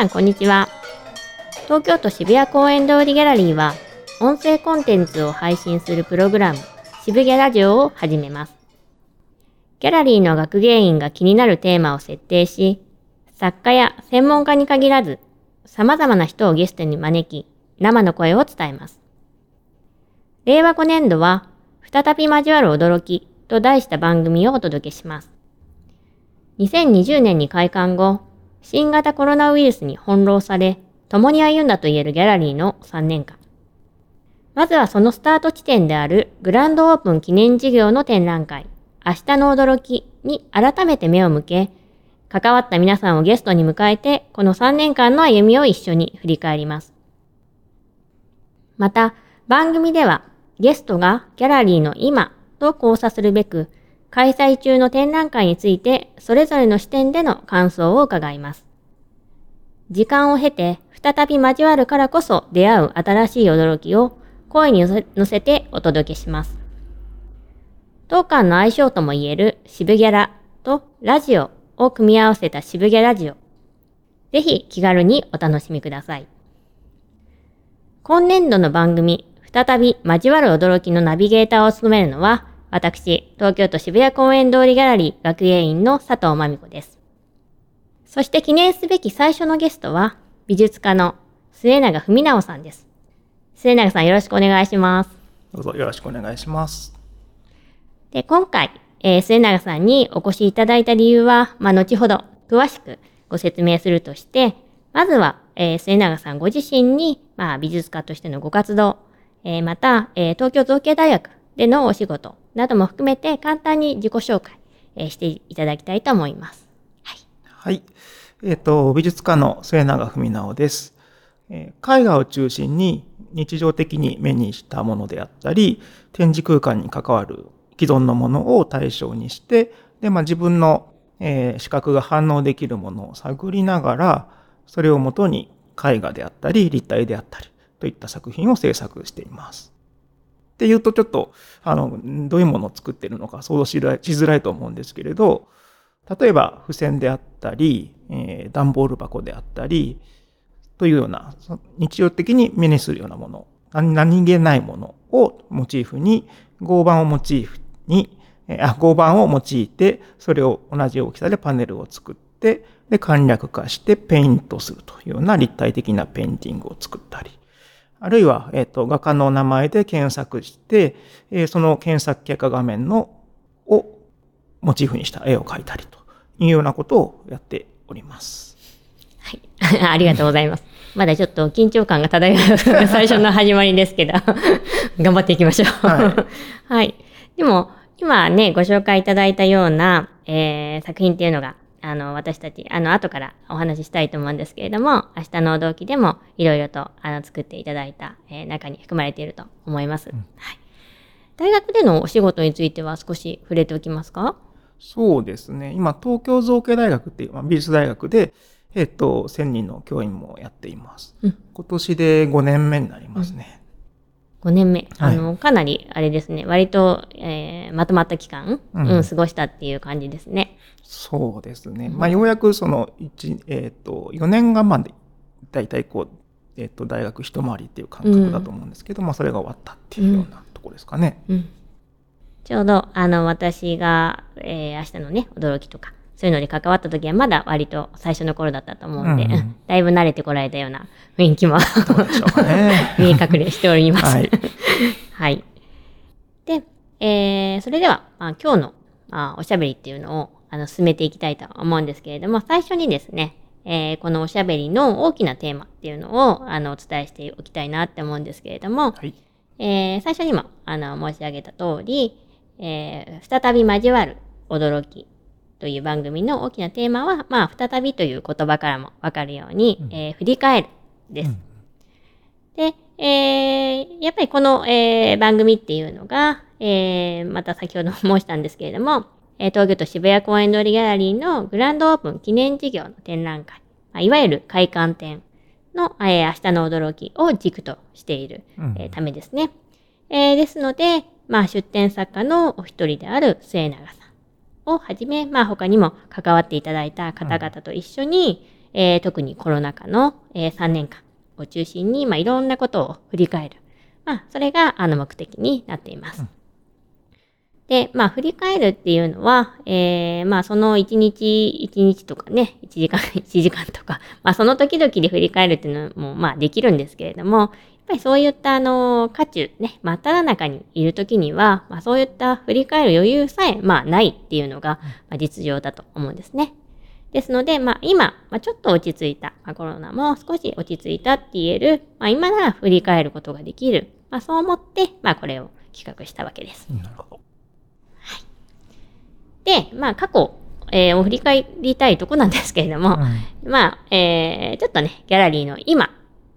さんこんにちは。東京都渋谷公園通りギャラリーは、音声コンテンツを配信するプログラム、渋谷ラジオを始めます。ギャラリーの学芸員が気になるテーマを設定し、作家や専門家に限らず、様々な人をゲストに招き、生の声を伝えます。令和5年度は、再び交わる驚きと題した番組をお届けします。2020年に開館後、新型コロナウイルスに翻弄され、共に歩んだと言えるギャラリーの3年間。まずはそのスタート地点であるグランドオープン記念事業の展覧会、明日の驚きに改めて目を向け、関わった皆さんをゲストに迎えて、この3年間の歩みを一緒に振り返ります。また、番組ではゲストがギャラリーの今と交差するべく、開催中の展覧会についてそれぞれの視点での感想を伺います。時間を経て再び交わるからこそ出会う新しい驚きを声に乗せてお届けします。当館の相性とも言える渋ギャラとラジオを組み合わせた渋ギャラジオ。ぜひ気軽にお楽しみください。今年度の番組、再び交わる驚きのナビゲーターを務めるのは、私、東京都渋谷公園通りギャラリー学芸員の佐藤真美子です。そして記念すべき最初のゲストは、美術家の末永文直さんです。末永さんよろしくお願いします。どうぞよろしくお願いします。で、今回、えー、末永さんにお越しいただいた理由は、まあ、後ほど詳しくご説明するとして、まずは、えー、末永さんご自身に、まあ、美術家としてのご活動、えー、また、えー、東京造形大学でのお仕事なども含めて簡単に自己紹介、えー、していただきたいと思います。はい。はい。えっ、ー、と、美術家の末永文直です。えー、絵画を中心に日常的に目にしたものであったり、展示空間に関わる既存のものを対象にして、で、まあ、自分の、えー、視覚が反応できるものを探りながら、それをもとに絵画であったり、立体であったり、といった作品を制作しています。っていうとちょっと、あの、どういうものを作ってるのか想像しづらいと思うんですけれど、例えば付箋であったり、えー、段ボール箱であったり、というような、日常的に目にするようなもの、何気ないものをモチーフに、合板をモチーフに、あ合板を用いて、それを同じ大きさでパネルを作って、で、簡略化してペイントするというような立体的なペインティングを作ったり、あるいは、えっ、と、画家の名前で検索して、えー、その検索結果画面の、をモチーフにした絵を描いたりというようなことをやっております。はい。ありがとうございます。まだちょっと緊張感が漂う最初の始まりですけど 頑張っていきましょうはい。はい。でも、今ね、ご紹介いただいたような、えー、作品っていうのが、あの、私たち、あの、後からお話ししたいと思うんですけれども、明日の同期でもいろいろと、あの、作っていただいた、えー、中に含まれていると思います、うん、はい。大学でのお仕事については少し触れておきますか？そうですね。今、東京造形大学っていう、まあ、美術大学で、えっ、と、1000人の教員もやっています。うん、今年で5年目になりますね。5年目。あの、はい、かなり、あれですね、割と、えー、まとまった期間、うん、うん、過ごしたっていう感じですね。そうですね。まあ、ようやくその、一、えっ、ー、と、4年がまで、だいたいこう、えっ、ー、と、大学一回りっていう感覚だと思うんですけど、うん、まあ、それが終わったっていうようなところですかね。うん、ちょうど、あの、私が、えー、明日のね、驚きとか、そういうのに関わった時はまだ割と最初の頃だったと思うんで、うん、だいぶ慣れてこられたような雰囲気もね、見え隠れしております。はい。はい。で、えー、それでは、まあ、今日の、まあ、おしゃべりっていうのをあの進めていきたいと思うんですけれども、最初にですね、えー、このおしゃべりの大きなテーマっていうのをあのお伝えしておきたいなって思うんですけれども、はい、えー、最初にもあの申し上げた通り、えー、再び交わる驚きという番組の大きなテーマは、まあ、再びという言葉からもわかるように、うん、えー、振り返るです。うん、で、えー、やっぱりこの、えー、番組っていうのが、えー、また先ほど申したんですけれども、えー、東京都渋谷公園通りギャラリーのグランドオープン記念事業の展覧会、まあ、いわゆる開館展の、えー、明日の驚きを軸としている、えー、ためですね。えー、ですので、まあ、出展作家のお一人である末永さんをはじめ、まあ他にも関わっていただいた方々と一緒に、えー特にコロナ禍の、えー3年間を中心に、まあいろんなことを振り返る。まあそれがあの目的になっています。うんで、まあ振り返るっていうのは、えーまあその1日、一日とかね、1時間、1時間とか、まあその時々で振り返るっていうのもまあできるんですけれども、やっぱりそういったあの、渦中、ね、真っ只中にいる時には、まあそういった振り返る余裕さえ、まあないっていうのが、まあ実情だと思うんですね。ですので、まあ今、まあちょっと落ち着いた、まあコロナも少し落ち着いたって言える、まあ今なら振り返ることができる、まあそう思って、まあこれを企画したわけです。なるほど。で、まあ過去、えーを振り返りたいとこなんですけれども、まあ、えー、ちょっとね、ギャラリーの今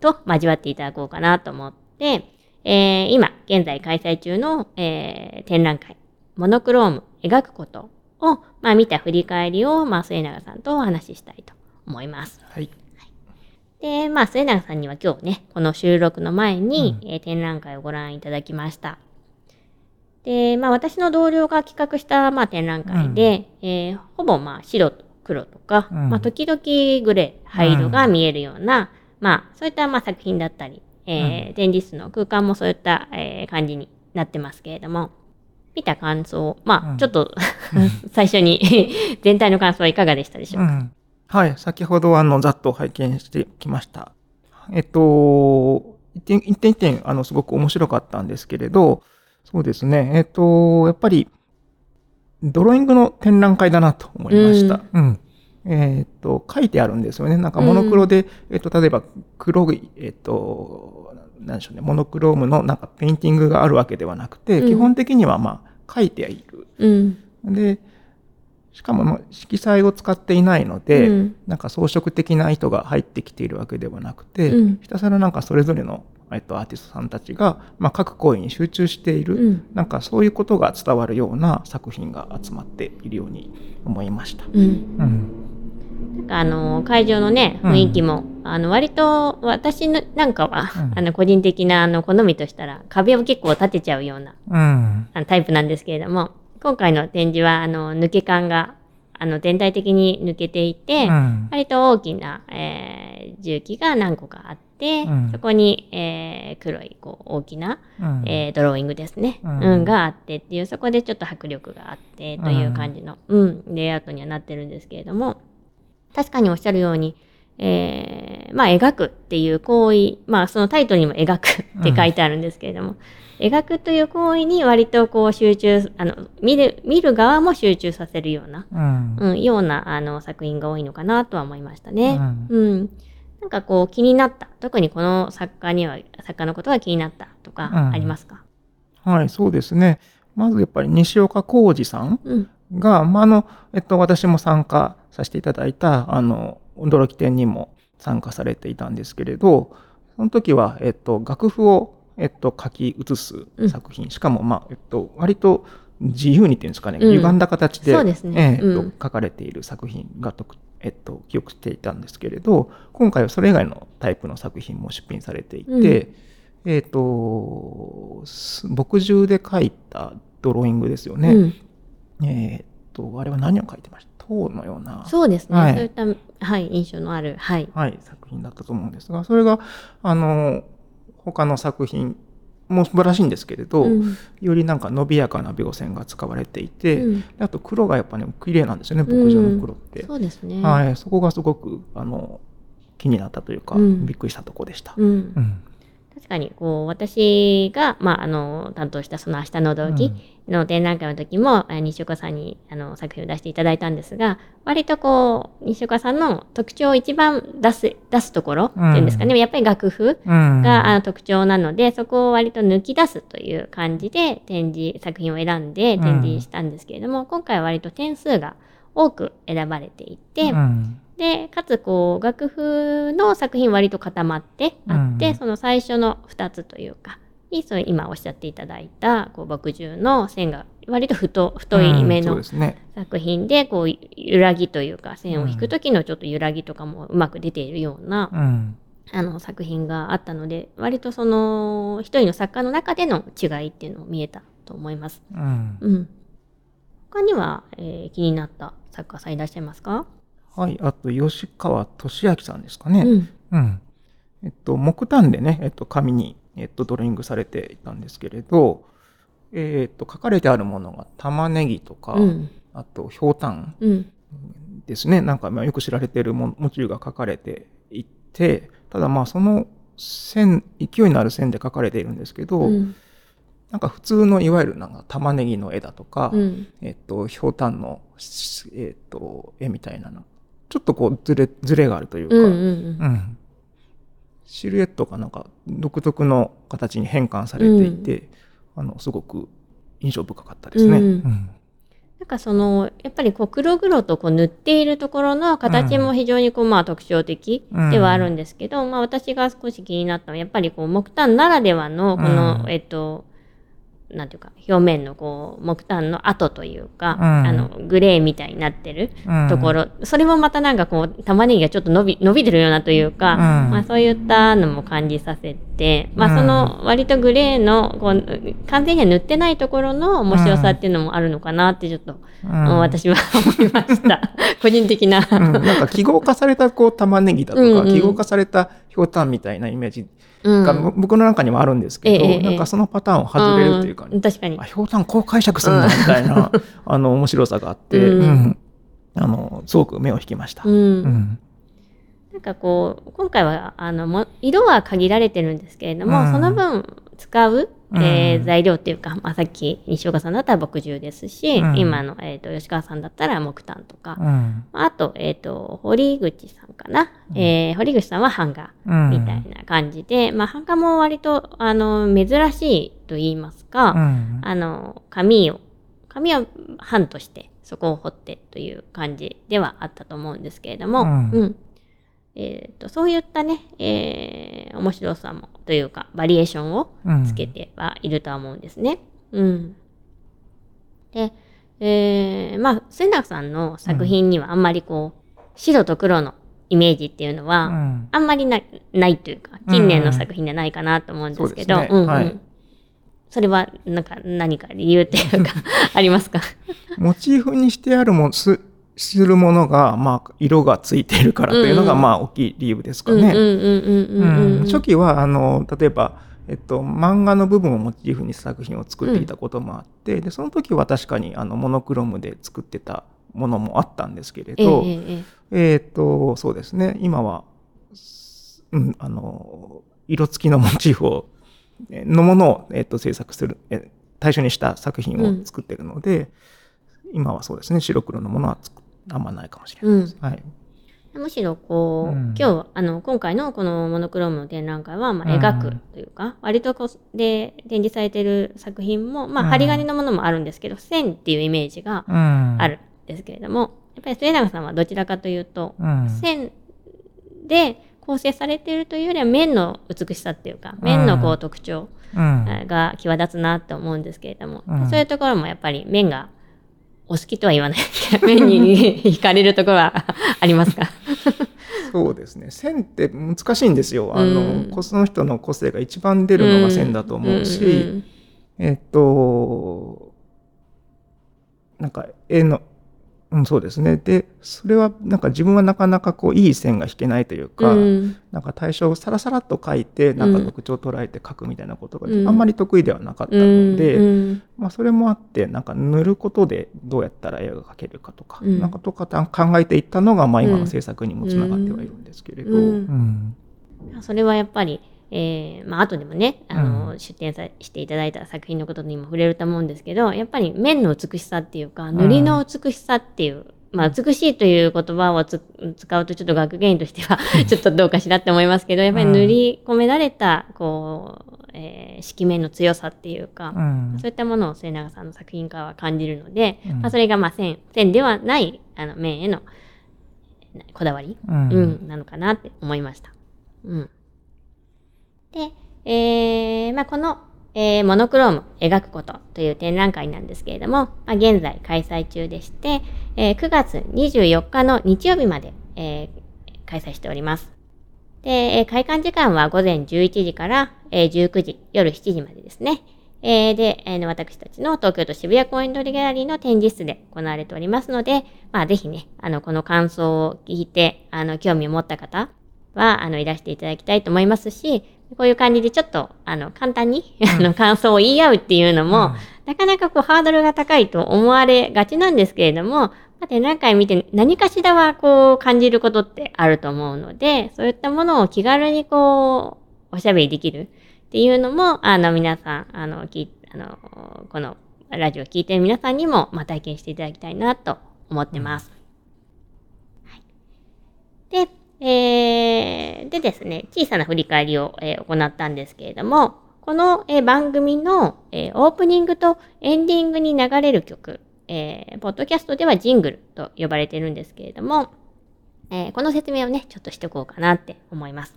と交わっていただこうかなと思って、えー、今、現在開催中の、えー、展覧会、モノクローム、描くことを、まあ見た振り返りを、まあ末永さんとお話ししたいと思います。はい。で、まあ末永さんには今日ね、この収録の前に、えー展覧会をご覧いただきました。で、まあ私の同僚が企画した、まあ、展覧会で、えーほぼまあ白と黒とか、うんまあ時々グレー、灰色が見えるような、まあそういったまあ作品だったり、えー展示室の空間もそういった、えー感じになってますけれども、見た感想、まうんあちょっと、最初に 全体の感想はいかがでしたでしょうか、うん。はい。先ほど、あの、ざっと拝見してきました。えっと、一点一点一点、あの、すごく面白かったんですけれど、そうですね。えっと、やっぱり、ドローイングの展覧会だなと思いました。うん。えっと、書いてあるんですよね。なんかモノクロで、えっと、例えば黒い、えっと、なんでしょうね、モノクロームのなんかペインティングがあるわけではなくて、うん基本的にはまあ、書いている。うん。で、しかもまあ色彩を使っていないので、うんなんか装飾的な意図が入ってきているわけではなくて、うんひたすらなんかそれぞれの、えっと、アーティストさんたちが、まあ、描く行為に集中している、うんなんかそういうことが伝わるような作品が集まっているように思いました。うん。うん。なんかあの会場のねうん雰囲気も、あの割と私のなんかは、うんあの個人的なあの好みとしたら壁を結構立てちゃうようなうん。あのタイプなんですけれども今回の展示はあの抜け感があの全体的に抜けていて、うん。割と大きな、えー重機が何個かあって、うん。そこに、えー黒いこう大きな、うん。えードローイングですね、うん。うんがあってっていうそこでちょっと迫力があってという感じの、うんレイアウトにはなってるんですけれども確かにおっしゃるように、えーまあ描くっていう行為まあそのタイトルにも描くって書いてあるんですけれども、描くという行為に割とこう集中あの見る見る側も集中させるような、うん。うん、ようなあの作品が多いのかなとは思いましたね。うんうん。なんかこう気になった。特にこの作家には、作家のことが気になったとかうんありますか、はい、そうですね。まずやっぱり西岡浩二さんうん、が、まあ、あの、えっと、私も参加させていただいた、あの、驚き展にも参加されていたんですけれど、その時は、えっと、楽譜を、えっと、書き写す作品、しかも、まあ、えっと、割と自由にっていうんですかね、うん。歪んだ形で、えっとうん。書かれている作品がとく、えっと、記憶していたんですけれど、今回はそれ以外のタイプの作品も出品されていて、うん。えっと、す墨汁で描いたドローイングですよね。うん。えーっと、あれは何を書いてました？塔のような、そうですね。はい。そういった、はい、印象のある、はい。はい、作品だったと思うんですが、それが、あの、他の作品も素晴らしいんですけれど、うんよりなんか伸びやかな描線が使われていて、うんであと黒がやっぱね、綺麗なんですよね、牧場の黒って。そうですね。はい、そこがすごく、あの、気になったというか、うんびっくりしたところでした。うんうん。確かに、こう、私が、まあ、あの、担当したその明日の動機の展覧会の時も、え西岡さんに、あの、作品を出していただいたんですが、割とこう、西岡さんの特徴を一番出す、出すところっていうんですかね、やっぱり楽譜うん。が、あの特徴なので、そこを割と抜き出すという感じで展示、作品を選んで展示したんですけれども、今回は割と点数が多く選ばれていて、うんで、かつこう、楽譜の作品割と固まってあって、うんその最初の2つというか、にそう今おっしゃっていただいた、こう、墨汁の線が割と太太い目のですね。作品で、こう、揺らぎというか、線を引く時のちょっと揺らぎとかもうまく出ているような、うん。あの作品があったので、割とその一人の作家の中での違いっていうのを見えたと思います。うん。うん。他には、えー気になった作家さんいらっしゃいますか？はい。あと、吉川俊明さんですかね。うん。うん。えっと、木炭でね、えっと、紙に、えっと、ドローイングされていたんですけれど、えっと、書かれてあるものが玉ねぎとか、うん。あと、ひょうたんうん。ですね。なんか、まあ、よく知られているもモチーフが書かれていて、ただまあ、その線、勢いのある線で書かれているんですけど、うん。なんか普通のいわゆるなんか玉ねぎの絵だとか、うん。えっと、ひょうたんの、しえっと、絵みたいなの。ちょっとこう、ずれ、ずれがあるというか、うん。うん。うんシルエットがなんか独特の形に変換されていて、あの、すごく印象深かったですね。うんうんなんかその、やっぱりこう黒々とこう塗っているところの形も非常にこうまあ特徴的ではあるんですけど、まあ私が少し気になったのはやっぱりこう木炭ならではのこの、うんえっと、なんていうか表面のこう木炭の跡というか、うん。あのグレーみたいになってるうん。ところ、それもまたなんかこう玉ねぎがちょっと伸び伸びてるようなというか、うん。まあそういったのも感じさせて、まあその割とグレーのこう完全には塗ってないところの面白さっていうのもあるのかなってちょっと、うん私は思いました。個人的な。うん。なんか記号化されたこう玉ねぎだとか、うんうん。記号化されたひょうたんみたいなイメージうん。が、僕の中にもあるんですけど、ええええなんかそのパターンを外れるというか、ん確かにあ、。ひょうたんこう解釈するんだみたいな、あの、面白さがあって、うん。うん。あの、すごく目を引きました。うん。うん。なんかこう、今回は、あの、も色は限られてるんですけれども、うん。その分使う、えーうん。材料っていうか、まあ、さっき西岡さんだったら牧汁ですし、うん。今の、えっ、と、吉川さんだったら木炭とか、うん。あと、えっ、と、堀口さんかな。えー堀口さんは版画うん。みたいな感じで、まあ、版画も割と、あの、珍しいと言いますか、うん。あの、紙を、紙を版として、そこを彫ってという感じではあったと思うんですけれども、うん。えーとそういったね、えー面白さもというか、バリエーションをうん。つけてはいるとは思うんですね。うん。で、えーまあ、末永さんの作品にはあんまりこう、白と黒のイメージっていうのは、うん。あんまりなないというか、近年の作品じゃないかなと思うんですけど、そうですね。んうん。はいそれは、なんか、何か理由っていうか、ありますか？モチーフにしてあるもすするものが、まあ、色がついているからというのが、うん。うんまあ、大きい理由ですかうんうんうんね。うんうんうん。初期は、あの、例えば、えっと、漫画の部分をモチーフに作品を作っていたこともあって、で、その時は確かに、あの、モノクロームで作ってたものもあったんですけれええど、えええ。えっと、そうですね、今は、うん、あの、色付きのモチーフを、えのものを、えっと、制作する、え対象にした作品を作ってるので、今はそうですね、白黒のものはつくあんまないかもしれないです。はい。えむしろこう、うん今日あの今回のこのモノクロームの展覧会は、まあ、うん描くというか、割とこうで展示されている作品も、まあ、うん針金のものもあるんですけど、線っていうイメージがうん。あるんですけれども、やっぱり末永さんはどちらかというと、うん。線で構成されているというよりは面の美しさっていうか面のこうう特徴うん。が際立つなと思うんですけれども、うんそういうところもやっぱり面がお好きとは言わない。けど面に惹かれるところは ありますか？そうですね。線って難しいんですよ。あの、うん。こその人の個性が一番出るのが線だと思うし、ん。えっと、なんか絵の、うん、そうですね。で、それはなんか自分はなかなかこういい線が引けないというか、うん。なんか対象をさらさらっと描いて、なんか特徴を捉えて描くみたいなことがうん。あんまり得意ではなかったうんので、うんまあそれもあって、なんか塗ることでどうやったら絵が描けるかとか、うん。なんかとか考えていったのが、まあ今の制作にもつながってはいるんですけれど、それはやっぱり、えーまあ後でもねあの、う出展さしていただいた作品のことにも触れると思うんですけどやっぱり面の美しさっていうか塗りの美しさっていう、まあ美しいという言葉をつ使うとちょっと学芸員としてはちょっとどうかしらって思いますけどやっぱり塗り込められたこう、えー色面の強さっていうか、うん。そういったものを末永さんの作品からは感じるので、うん。まあ、それがまあ線線ではないあの面へのこだわり、うん。うん、なのかなって思いました。うん、で、えーまあ、この、えーモノクローム描くことという展覧会なんですけれども、まあ、現在開催中でして、えー9月24日の日曜日まで、えー開催しております。で、え開館時間は午前11時から、えー19時、夜7時までですね。えー、で、えー、私たちの東京都渋谷公園通りギャラリーの展示室で行われておりますので、まあ、ぜひね、あの、この感想を聞いて、あの、興味を持った方は、あの、いらしていただきたいと思いますし、こういう感じでちょっと、あの、簡単に、あの、感想を言い合うっていうのも、うん、なかなかこう、ハードルが高いと思われがちなんですけれども、展覧会見て何かしらはこう感じることってあると思うので、そういったものを気軽にこう、おしゃべりできるっていうのも、あの、皆さん、あの、き、あの、このラジオを聴いてる皆さんにも、まあ、体験していただきたいなと思ってます。はい、で、えー、でですね、小さな振り返りを、えー、行ったんですけれども、この、えー、番組の、えー、オープニングとエンディングに流れる曲、え、ポッドキャストではジングルと呼ばれてるんですけれども、え、この説明をね、ちょっとしておこうかなって思います。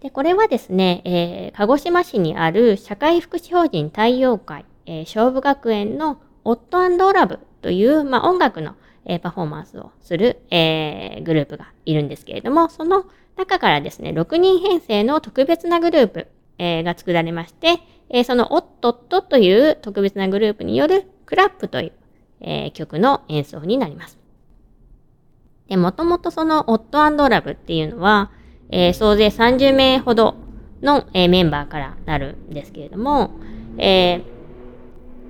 で、これはですね、え、鹿児島市にある社会福祉法人太陽会、え、勝負学園のオットラブという、まあ、音楽の、え、パフォーマンスをする、え、グループがいるんですけれども、その中からですね、6人編成の特別なグループ、えー、が作られまして、えー、そのオットットという特別なグループによるクラップというえー、曲の演奏になります。で、もともとそのオットラブっていうのは、えー、総勢30名ほどの、えー、メンバーからなるんですけれども、え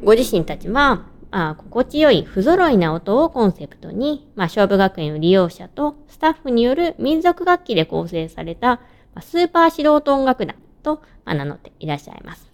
ー、ご自身たちは、あ心地よい不揃いな音をコンセプトに、まあ、勝負学園の利用者とスタッフによる民族楽器で構成された、まあ、スーパー素人音楽団と、まあ、名乗っていらっしゃいます。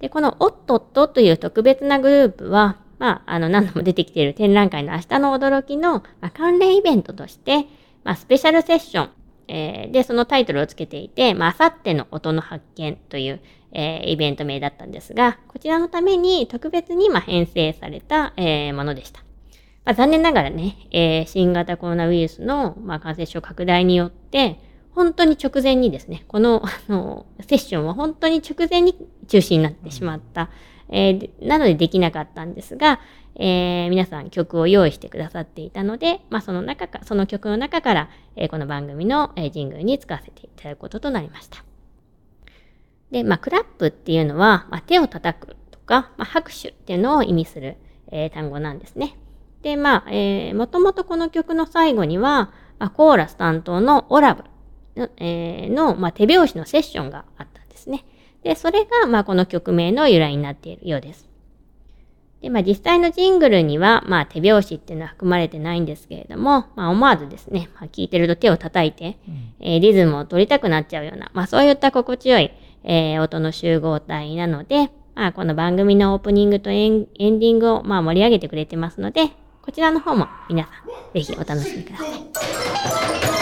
で、このオットットという特別なグループは、まあ、あの、何度も出てきている展覧会の明日の驚きの、まあ、関連イベントとして、まあ、スペシャルセッション、えー、で、そのタイトルをつけていて、まあ、あさっての音の発見という、えー、イベント名だったんですが、こちらのために特別に、ま、編成された、えー、ものでした。まあ、残念ながらね、えー、新型コロナウイルスの、まあ、感染症拡大によって、本当に直前にですね、この、あの、セッションは本当に直前に中止になってしまった、え、なのでできなかったんですが、えー、皆さん曲を用意してくださっていたので、まあ、その中か、その曲の中から、えー、この番組の、えー、ジングルに使わせていただくこととなりました。で、まあ、クラップっていうのは、まあ、手を叩くとか、まあ、拍手っていうのを意味する、えー、単語なんですね。で、まあ、えー、もともとこの曲の最後には、まあ、コーラス担当のオラブの、えー、の、まあ、手拍子のセッションがあったんですね。で、それが、まあ、この曲名の由来になっているようです。で、まあ、実際のジングルには、まあ、手拍子っていうのは含まれてないんですけれども、まあ、思わずですね、まあ、聞いてると手を叩いて、うん、えー、リズムを取りたくなっちゃうような、まあ、そういった心地よい、えー、音の集合体なので、まあ、この番組のオープニングとエンディングを、まあ、盛り上げてくれてますので、こちらの方も皆さん、ぜひお楽しみください。